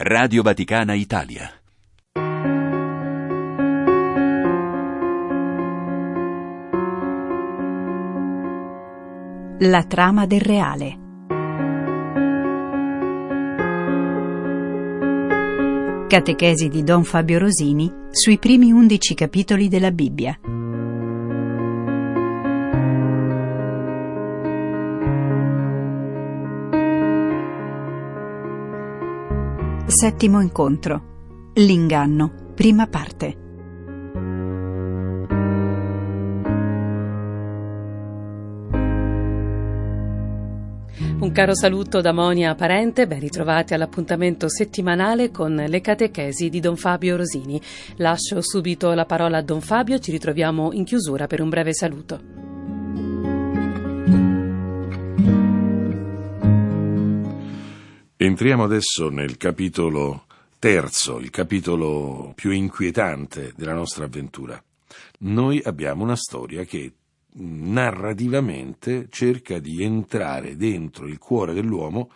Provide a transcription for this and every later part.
Radio Vaticana Italia. La trama del reale. Catechesi di Don Fabio Rosini sui primi undici capitoli della Bibbia. Settimo incontro. L'inganno. Prima parte. Un caro saluto da Monia Parente, ben ritrovati all'appuntamento settimanale con le catechesi di Don Fabio Rosini. Lascio subito la parola a Don Fabio, ci ritroviamo in chiusura per un breve saluto. Entriamo adesso nel capitolo terzo, il capitolo più inquietante della nostra avventura. Noi abbiamo una storia che narrativamente cerca di entrare dentro il cuore dell'uomo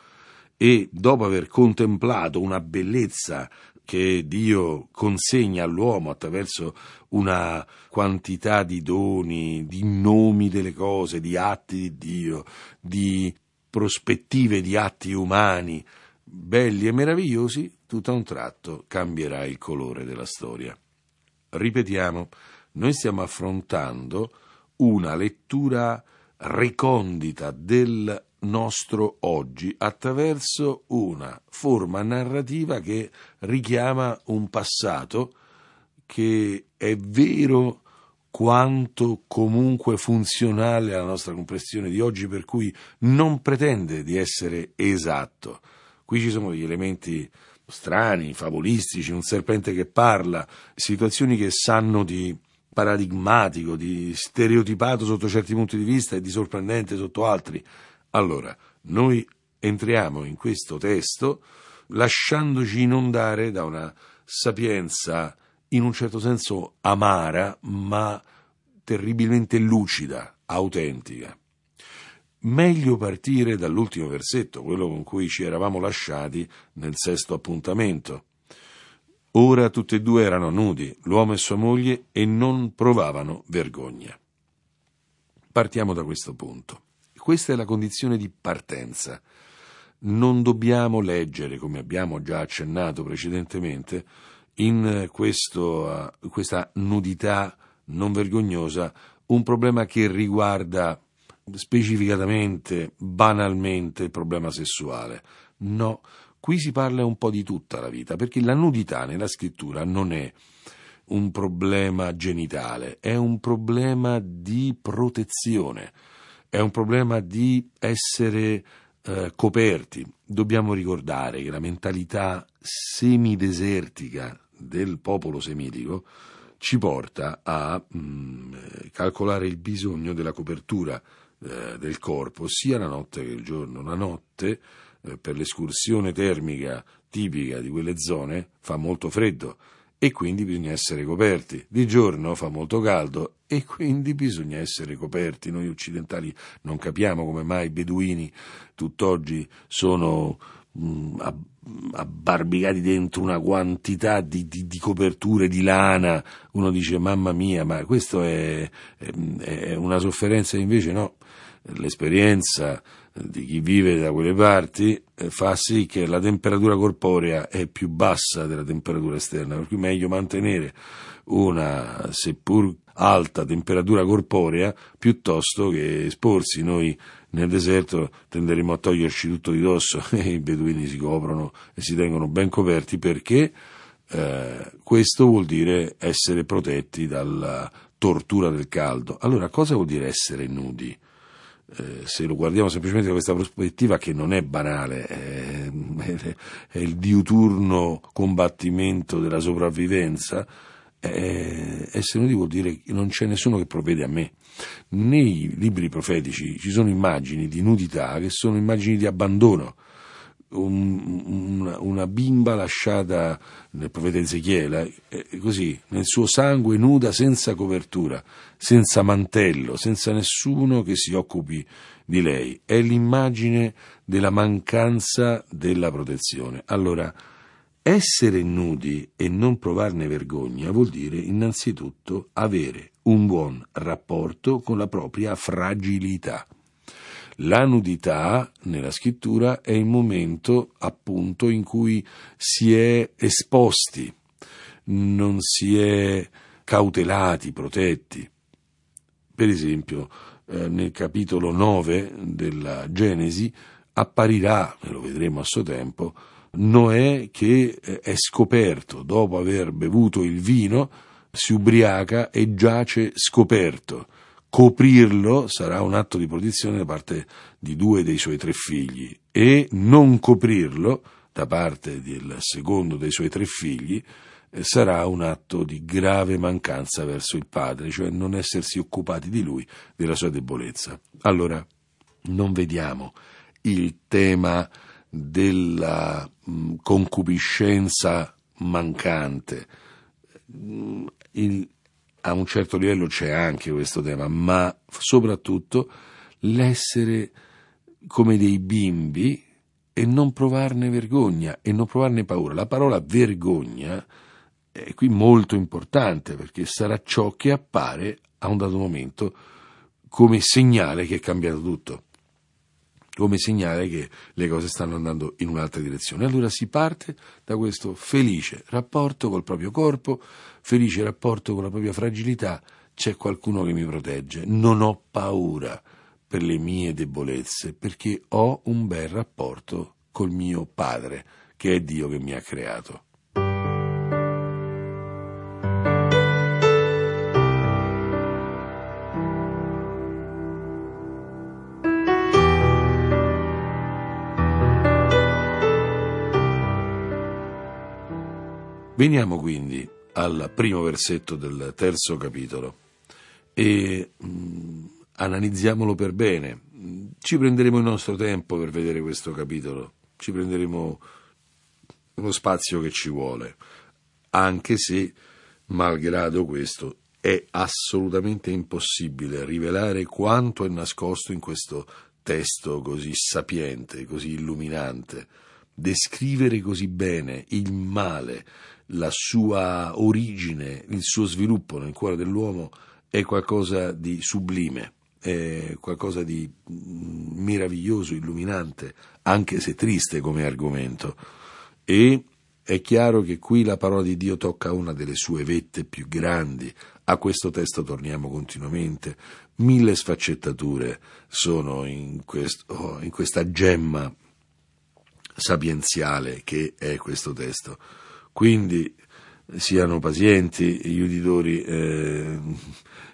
e dopo aver contemplato una bellezza che Dio consegna all'uomo attraverso una quantità di doni, di nomi delle cose, di atti di Dio, di prospettive di atti umani belli e meravigliosi, tutto a un tratto cambierà il colore della storia. Ripetiamo, noi stiamo affrontando una lettura recondita del nostro oggi attraverso una forma narrativa che richiama un passato che è vero quanto comunque funzionale alla nostra comprensione di oggi, per cui non pretende di essere esatto. Qui ci sono degli elementi strani, favolistici, un serpente che parla, situazioni che sanno di paradigmatico, di stereotipato sotto certi punti di vista e di sorprendente sotto altri. Allora, noi entriamo in questo testo lasciandoci inondare da una sapienza in un certo senso amara, ma terribilmente lucida, autentica. Meglio partire dall'ultimo versetto, quello con cui ci eravamo lasciati nel sesto appuntamento. Ora tutti e due erano nudi, l'uomo e sua moglie, e non provavano vergogna. Partiamo da questo punto. Questa è la condizione di partenza. Non dobbiamo leggere, come abbiamo già accennato precedentemente, in questo, questa nudità non vergognosa un problema che riguarda specificatamente, banalmente il problema sessuale. No, qui si parla un po' di tutta la vita, perché la nudità nella scrittura non è un problema genitale, è un problema di protezione, è un problema di essere eh, coperti. Dobbiamo ricordare che la mentalità semidesertica del popolo semitico ci porta a mh, mm, calcolare il bisogno della copertura eh, del corpo sia la notte che il giorno. La notte, eh, per l'escursione termica tipica di quelle zone, fa molto freddo e quindi bisogna essere coperti. Di giorno fa molto caldo e quindi bisogna essere coperti. Noi occidentali non capiamo come mai i beduini tutt'oggi sono mh, abbarbicati dentro una quantità di, di, di, coperture di lana. Uno dice mamma mia, ma questo è, è, è una sofferenza invece no l'esperienza di chi vive da quelle parti eh, fa sì che la temperatura corporea è più bassa della temperatura esterna, per cui è meglio mantenere una seppur alta temperatura corporea piuttosto che esporsi. Noi nel deserto tenderemo a toglierci tutto di dosso e i beduini si coprono e si tengono ben coperti perché eh, questo vuol dire essere protetti dalla tortura del caldo. Allora, cosa vuol dire essere nudi? Eh, se lo guardiamo semplicemente da questa prospettiva che non è banale, è, è il diuturno combattimento della sopravvivenza, eh, essere nudi vuol dire che non c'è nessuno che provvede a me. Nei libri profetici ci sono immagini di nudità che sono immagini di abbandono, un, una, una, bimba lasciata nel profeta Ezechiele, eh, così, nel suo sangue nuda, senza copertura, senza mantello, senza nessuno che si occupi di lei. È l'immagine della mancanza della protezione. Allora, essere nudi e non provarne vergogna vuol dire innanzitutto avere un buon rapporto con la propria fragilità. La nudità nella scrittura è il momento appunto in cui si è esposti, non si è cautelati, protetti. Per esempio, eh, nel capitolo 9 della Genesi apparirà, e lo vedremo a suo tempo, Noè che eh, è scoperto dopo aver bevuto il vino, si ubriaca e giace scoperto. Coprirlo sarà un atto di protezione da parte di due dei suoi tre figli e non coprirlo da parte del secondo dei suoi tre figli eh, sarà un atto di grave mancanza verso il padre, cioè non essersi occupati di lui, della sua debolezza. Allora, non vediamo il tema della mh, concupiscenza mancante. Il, a un certo livello c'è anche questo tema, ma soprattutto l'essere come dei bimbi e non provarne vergogna e non provarne paura. La parola vergogna è qui molto importante perché sarà ciò che appare a un dato momento come segnale che è cambiato tutto, come segnale che le cose stanno andando in un'altra direzione. Allora si parte da questo felice rapporto col proprio corpo, felice rapporto con la propria fragilità, c'è qualcuno che mi protegge, non ho paura per le mie debolezze, perché ho un bel rapporto col mio Padre, che è Dio che mi ha creato. Veniamo quindi al primo versetto del terzo capitolo e mh, mm, analizziamolo per bene. Ci prenderemo il nostro tempo per vedere questo capitolo, ci prenderemo lo spazio che ci vuole, anche se, malgrado questo, è assolutamente impossibile rivelare quanto è nascosto in questo testo così sapiente, così illuminante, descrivere così bene il male, la sua origine, il suo sviluppo nel cuore dell'uomo è qualcosa di sublime, è qualcosa di mm, meraviglioso, illuminante, anche se triste come argomento. E è chiaro che qui la parola di Dio tocca una delle sue vette più grandi. A questo testo torniamo continuamente. Mille sfaccettature sono in, questo, in questa gemma sapienziale che è questo testo. Quindi siano pazienti gli uditori, eh,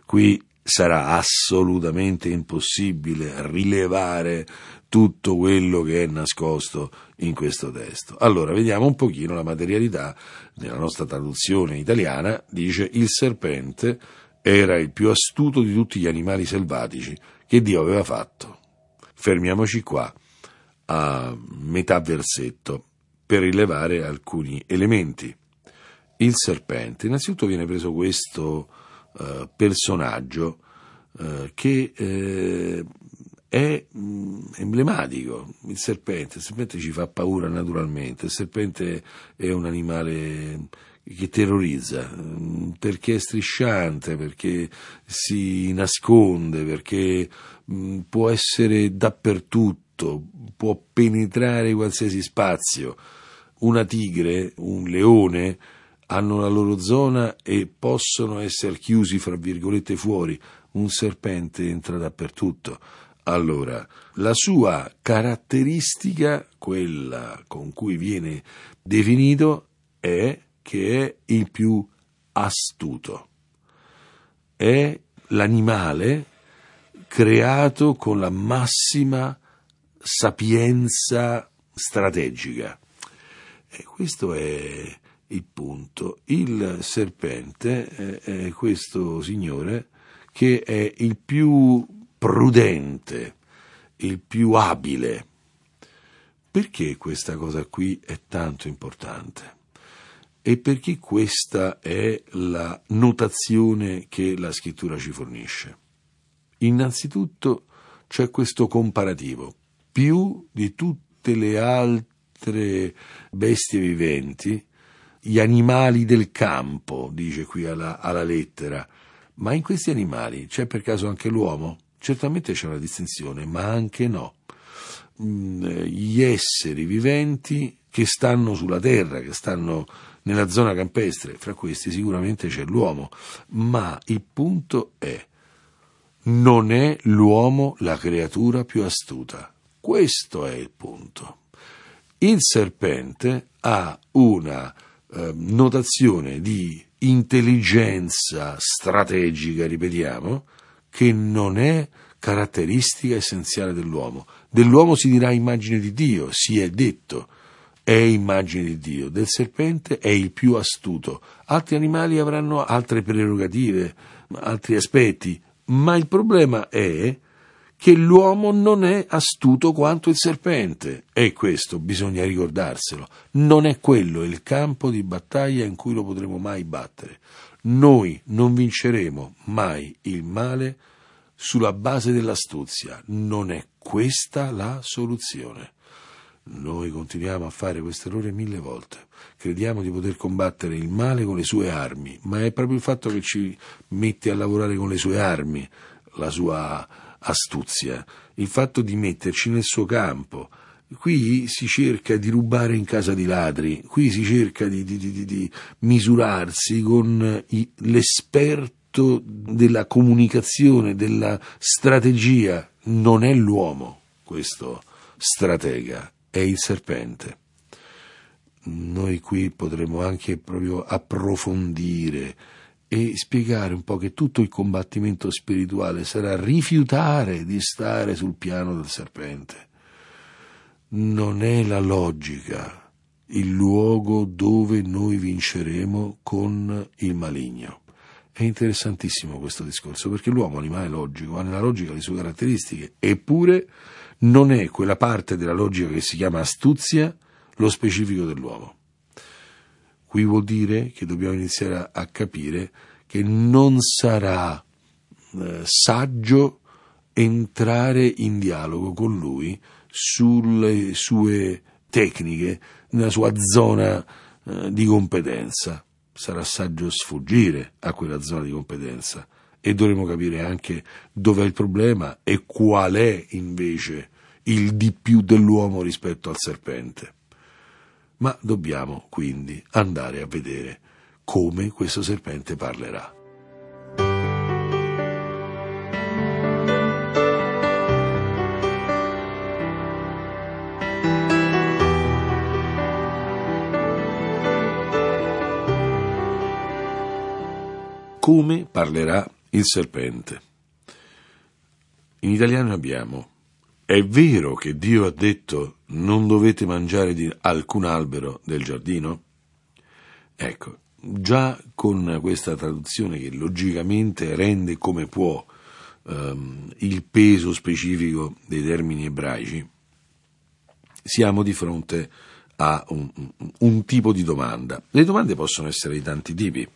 qui sarà assolutamente impossibile rilevare tutto quello che è nascosto in questo testo. Allora, vediamo un pochino la materialità nella nostra traduzione italiana, dice il serpente era il più astuto di tutti gli animali selvatici che Dio aveva fatto. Fermiamoci qua, a metà versetto per rilevare alcuni elementi. Il serpente, innanzitutto viene preso questo uh, personaggio uh, che uh, è mm, emblematico, il serpente, il serpente ci fa paura naturalmente, il serpente è un animale che terrorizza, mm, perché è strisciante, perché si nasconde, perché mm, può essere dappertutto, può penetrare qualsiasi spazio una tigre, un leone hanno la loro zona e possono essere chiusi, fra virgolette, fuori. Un serpente entra dappertutto. Allora, la sua caratteristica, quella con cui viene definito, è che è il più astuto. È l'animale creato con la massima sapienza strategica. E questo è il punto. Il serpente è questo signore che è il più prudente, il più abile. Perché questa cosa qui è tanto importante? E perché questa è la notazione che la scrittura ci fornisce? Innanzitutto c'è questo comparativo, più di tutte le altre altre bestie viventi, gli animali del campo, dice qui alla, alla lettera. Ma in questi animali c'è per caso anche l'uomo? Certamente c'è una distinzione, ma anche no. Mm, gli esseri viventi che stanno sulla terra, che stanno nella zona campestre, fra questi sicuramente c'è l'uomo, ma il punto è non è l'uomo la creatura più astuta. Questo è il punto. Il serpente ha una eh, notazione di intelligenza strategica, ripetiamo, che non è caratteristica essenziale dell'uomo. Dell'uomo si dirà immagine di Dio, si è detto, è immagine di Dio. Del serpente è il più astuto. Altri animali avranno altre prerogative, altri aspetti, ma il problema è che l'uomo non è astuto quanto il serpente. E questo bisogna ricordarselo. Non è quello il campo di battaglia in cui lo potremo mai battere. Noi non vinceremo mai il male sulla base dell'astuzia. Non è questa la soluzione. Noi continuiamo a fare questo errore mille volte. Crediamo di poter combattere il male con le sue armi, ma è proprio il fatto che ci mette a lavorare con le sue armi, la sua astuzia, il fatto di metterci nel suo campo. Qui si cerca di rubare in casa di ladri, qui si cerca di, di, di, di misurarsi con l'esperto della comunicazione, della strategia. Non è l'uomo questo stratega, è il serpente. Noi qui potremo anche proprio approfondire e spiegare un po' che tutto il combattimento spirituale sarà rifiutare di stare sul piano del serpente. Non è la logica il luogo dove noi vinceremo con il maligno. È interessantissimo questo discorso perché l'uomo animale logico, ha nella logica le sue caratteristiche, eppure non è quella parte della logica che si chiama astuzia lo specifico dell'uomo. Qui vuol dire che dobbiamo iniziare a, capire che non sarà eh, saggio entrare in dialogo con lui sulle sue tecniche, nella sua zona eh, di competenza. Sarà saggio sfuggire a quella zona di competenza e dovremo capire anche dov'è il problema e qual è invece il di più dell'uomo rispetto al serpente. Ma dobbiamo quindi andare a vedere come questo serpente parlerà. Come parlerà il serpente. In italiano abbiamo è vero che Dio ha detto non dovete mangiare di alcun albero del giardino? Ecco, già con questa traduzione che logicamente rende come può um, il peso specifico dei termini ebraici, siamo di fronte a un, un tipo di domanda. Le domande possono essere di tanti tipi.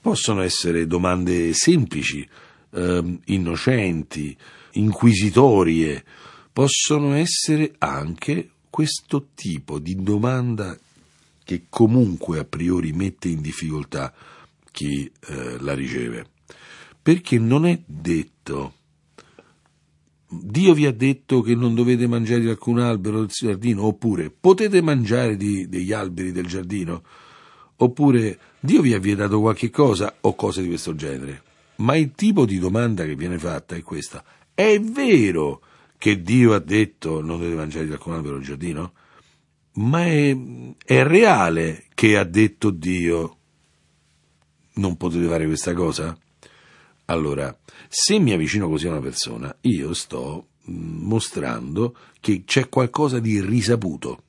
Possono essere domande semplici, eh, innocenti, inquisitorie, possono essere anche questo tipo di domanda che comunque a priori mette in difficoltà chi eh, la riceve. Perché non è detto Dio vi ha detto che non dovete mangiare di alcun albero del giardino, oppure potete mangiare di, degli alberi del giardino, oppure Dio vi ha vietato qualche cosa o cose di questo genere. Ma il tipo di domanda che viene fatta è questa. È vero che Dio ha detto non dovete mangiare di alcun albero del giardino? Ma è, è reale che ha detto Dio non potete fare questa cosa? Allora, se mi avvicino così a una persona, io sto mm, mostrando che c'è qualcosa di risaputo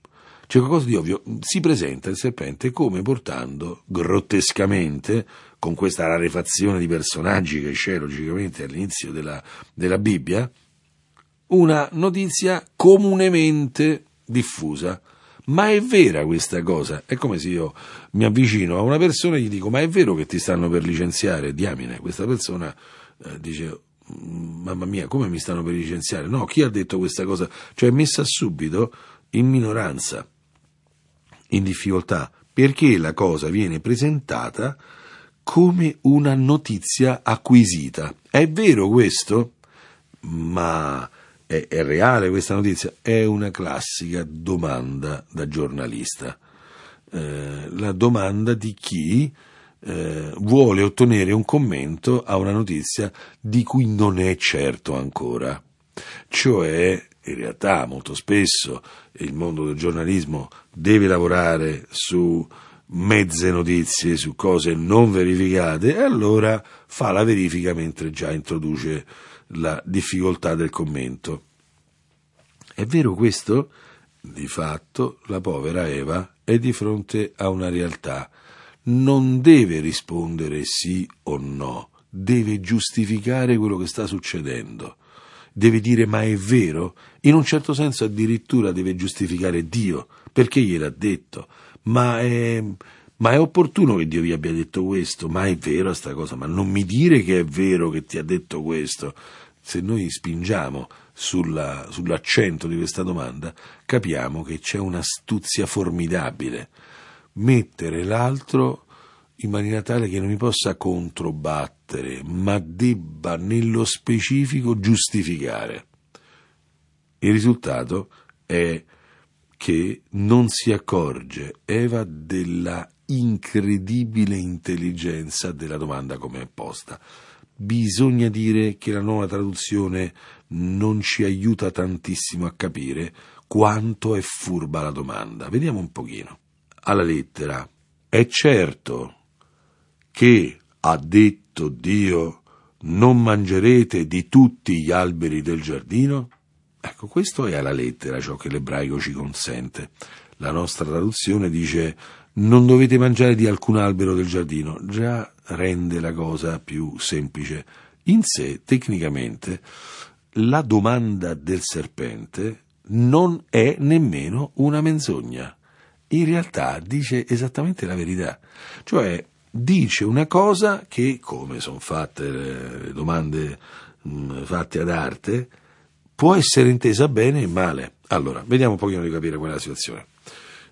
c'è qualcosa di ovvio. Si presenta il serpente come portando grottescamente, con questa rarefazione di personaggi che c'è logicamente all'inizio della, della Bibbia, una notizia comunemente diffusa. Ma è vera questa cosa? È come se io mi avvicino a una persona e gli dico: Ma è vero che ti stanno per licenziare? Diamine, questa persona eh, dice: Mamma mia, come mi stanno per licenziare? No, chi ha detto questa cosa? Cioè, è messa subito in minoranza in difficoltà perché la cosa viene presentata come una notizia acquisita. È vero questo? Ma è, è reale questa notizia? È una classica domanda da giornalista. Eh, la domanda di chi eh, vuole ottenere un commento a una notizia di cui non è certo ancora. Cioè, in realtà molto spesso il mondo del giornalismo deve lavorare su mezze notizie, su cose non verificate e allora fa la verifica mentre già introduce la difficoltà del commento. È vero questo? Di fatto la povera Eva è di fronte a una realtà. Non deve rispondere sì o no, deve giustificare quello che sta succedendo. Deve dire ma è vero? In un certo senso addirittura deve giustificare Dio, perché gliel'ha detto. Ma è, ma è opportuno che Dio vi abbia detto questo? Ma è vero sta cosa? Ma non mi dire che è vero che ti ha detto questo. Se noi spingiamo sulla, sull'accento di questa domanda, capiamo che c'è un'astuzia formidabile. Mettere l'altro in maniera tale che non mi possa controbattere, ma debba nello specifico giustificare. Il risultato è che non si accorge Eva della incredibile intelligenza della domanda come è posta. Bisogna dire che la nuova traduzione non ci aiuta tantissimo a capire quanto è furba la domanda. Vediamo un pochino. Alla lettera. È certo che ha detto Dio non mangerete di tutti gli alberi del giardino? Ecco, questo è alla lettera ciò che l'ebraico ci consente. La nostra traduzione dice non dovete mangiare di alcun albero del giardino, già rende la cosa più semplice. In sé, tecnicamente, la domanda del serpente non è nemmeno una menzogna. In realtà dice esattamente la verità. Cioè, dice una cosa che, come sono fatte le domande mh, fatte ad arte, può essere intesa bene e male. Allora, vediamo un pochino di capire qual è la situazione.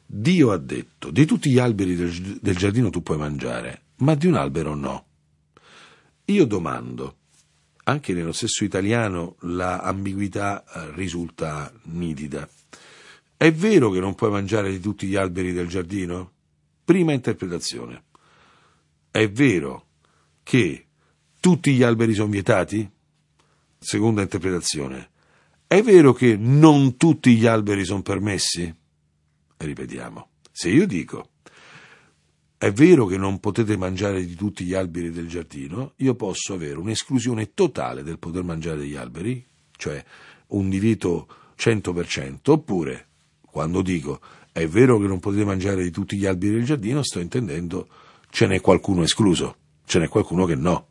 Dio ha detto, di tutti gli alberi del giardino tu puoi mangiare, ma di un albero no. Io domando, anche nello stesso italiano la ambiguità eh, risulta nitida. È vero che non puoi mangiare di tutti gli alberi del giardino? Prima interpretazione. È vero che tutti gli alberi sono vietati? Seconda interpretazione. È vero che non tutti gli alberi sono permessi? Ripetiamo. Se io dico è vero che non potete mangiare di tutti gli alberi del giardino, io posso avere un'esclusione totale del poter mangiare degli alberi, cioè un divieto 100%, oppure quando dico è vero che non potete mangiare di tutti gli alberi del giardino, sto intendendo ce n'è qualcuno escluso, ce n'è qualcuno che no.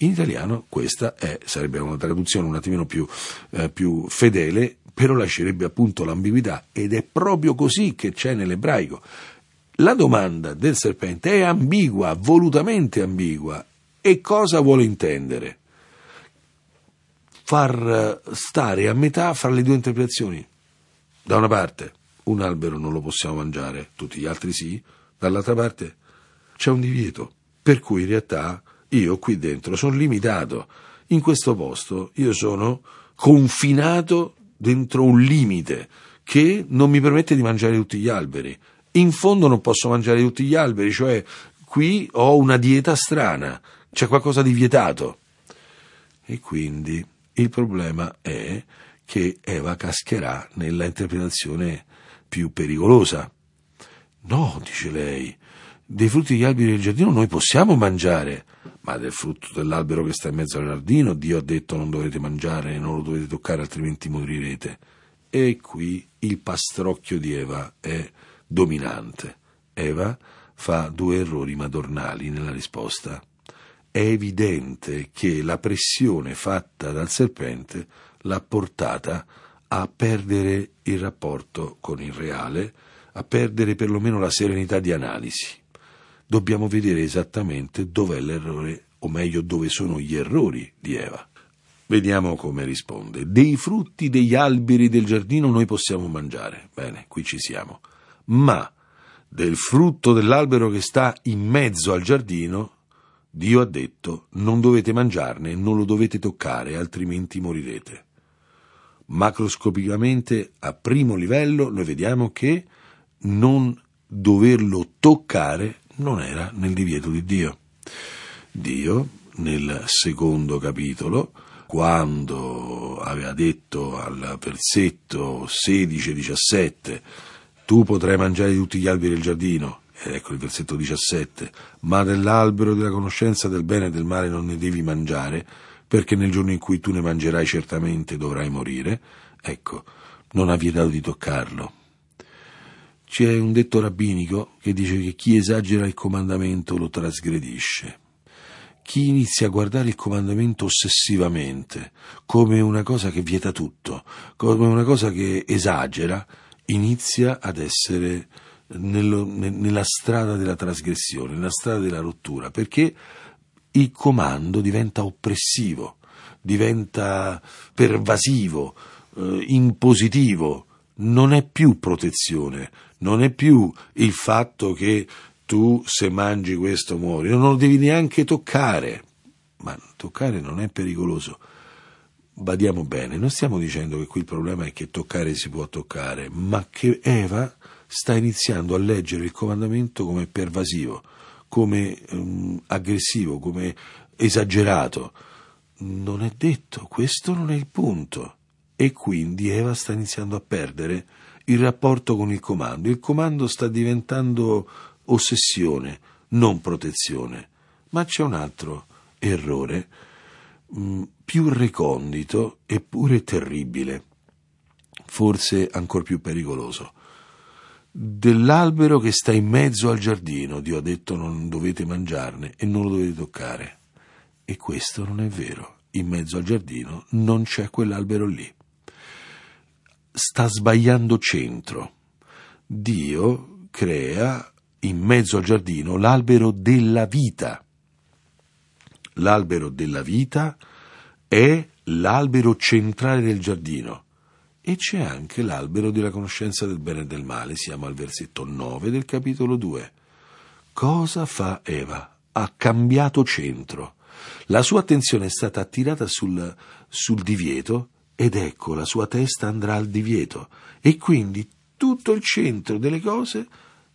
In italiano questa è, sarebbe una traduzione un attimino più, eh, più fedele, però lascerebbe appunto l'ambiguità ed è proprio così che c'è nell'ebraico. La domanda del serpente è ambigua, volutamente ambigua. E cosa vuole intendere? Far stare a metà fra le due interpretazioni. Da una parte, un albero non lo possiamo mangiare, tutti gli altri sì, dall'altra parte c'è un divieto, per cui in realtà io qui dentro sono limitato. In questo posto io sono confinato dentro un limite che non mi permette di mangiare tutti gli alberi. In fondo non posso mangiare tutti gli alberi, cioè qui ho una dieta strana, c'è qualcosa di vietato. E quindi il problema è che Eva cascherà nella interpretazione più pericolosa. No, dice lei, dei frutti degli alberi del giardino noi possiamo mangiare, ma del frutto dell'albero che sta in mezzo al giardino Dio ha detto non dovete mangiare, non lo dovete toccare altrimenti morirete. E qui il pastrocchio di Eva è dominante. Eva fa due errori madornali nella risposta. È evidente che la pressione fatta dal serpente l'ha portata a perdere il rapporto con il reale, a perdere perlomeno la serenità di analisi dobbiamo vedere esattamente dov'è l'errore, o meglio dove sono gli errori di Eva. Vediamo come risponde. Dei frutti degli alberi del giardino noi possiamo mangiare. Bene, qui ci siamo. Ma del frutto dell'albero che sta in mezzo al giardino, Dio ha detto non dovete mangiarne non lo dovete toccare, altrimenti morirete. Macroscopicamente, a primo livello, noi vediamo che non doverlo toccare non era nel divieto di Dio. Dio, nel secondo capitolo, quando aveva detto al versetto 16-17 tu potrai mangiare di tutti gli alberi del giardino, ed ecco il versetto 17, ma dell'albero della conoscenza del bene e del male non ne devi mangiare, perché nel giorno in cui tu ne mangerai certamente dovrai morire, ecco, non ha vietato di toccarlo. C'è un detto rabbinico che dice che chi esagera il comandamento lo trasgredisce. Chi inizia a guardare il comandamento ossessivamente, come una cosa che vieta tutto, come una cosa che esagera, inizia ad essere nello, nella strada della trasgressione, nella strada della rottura, perché il comando diventa oppressivo, diventa pervasivo, eh, impositivo, non è più protezione, non è più il fatto che tu se mangi questo muori, non lo devi neanche toccare. Ma toccare non è pericoloso. Badiamo bene, non stiamo dicendo che qui il problema è che toccare si può toccare, ma che Eva sta iniziando a leggere il comandamento come pervasivo, come um, aggressivo, come esagerato. Non è detto, questo non è il punto. E quindi Eva sta iniziando a perdere il rapporto con il comando. Il comando sta diventando ossessione, non protezione. Ma c'è un altro errore mm, più recondito eppure terribile, forse ancora più pericoloso. Dell'albero che sta in mezzo al giardino, Dio ha detto non dovete mangiarne e non lo dovete toccare. E questo non è vero. In mezzo al giardino non c'è quell'albero lì. Sta sbagliando centro. Dio crea in mezzo al giardino l'albero della vita. L'albero della vita è l'albero centrale del giardino e c'è anche l'albero della conoscenza del bene e del male. Siamo al versetto 9 del capitolo 2. Cosa fa Eva? Ha cambiato centro. La sua attenzione è stata attirata sul, sul divieto ed ecco la sua testa andrà al divieto e quindi tutto il centro delle cose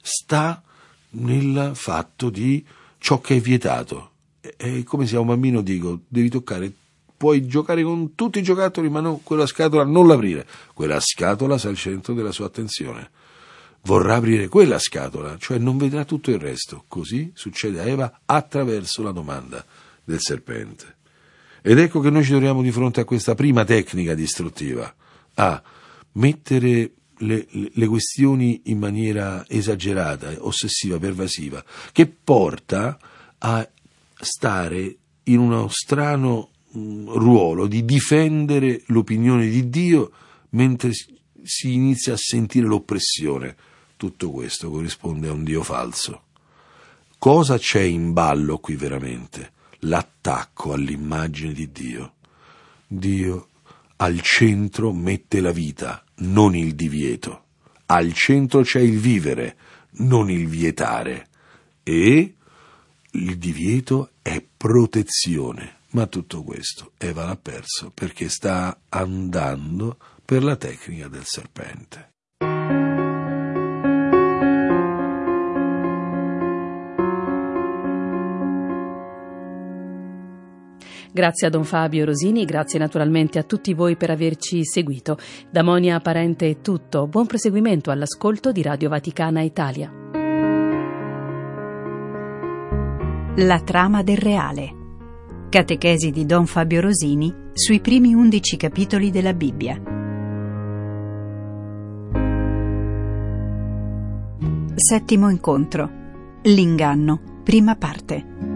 sta nel fatto di ciò che è vietato. È come se a un bambino dico, devi toccare, puoi giocare con tutti i giocattoli, ma no, quella scatola non l'aprire. Quella scatola sta al centro della sua attenzione. Vorrà aprire quella scatola, cioè non vedrà tutto il resto. Così succede a Eva attraverso la domanda del serpente. Ed ecco che noi ci troviamo di fronte a questa prima tecnica distruttiva, a mettere le, le, questioni in maniera esagerata, ossessiva, pervasiva, che porta a stare in uno strano ruolo di difendere l'opinione di Dio mentre si inizia a sentire l'oppressione. Tutto questo corrisponde a un Dio falso. Cosa c'è in ballo qui veramente? L'attacco all'immagine di Dio. Dio al centro mette la vita, non il divieto. Al centro c'è il vivere, non il vietare. E il divieto è protezione. Ma tutto questo Eva l'ha perso perché sta andando per la tecnica del serpente. Grazie a Don Fabio Rosini, grazie naturalmente a tutti voi per averci seguito. Da Monia Parente è tutto. Buon proseguimento all'ascolto di Radio Vaticana Italia. La trama del reale. Catechesi di Don Fabio Rosini sui primi undici capitoli della Bibbia. Settimo incontro. L'inganno. Prima parte.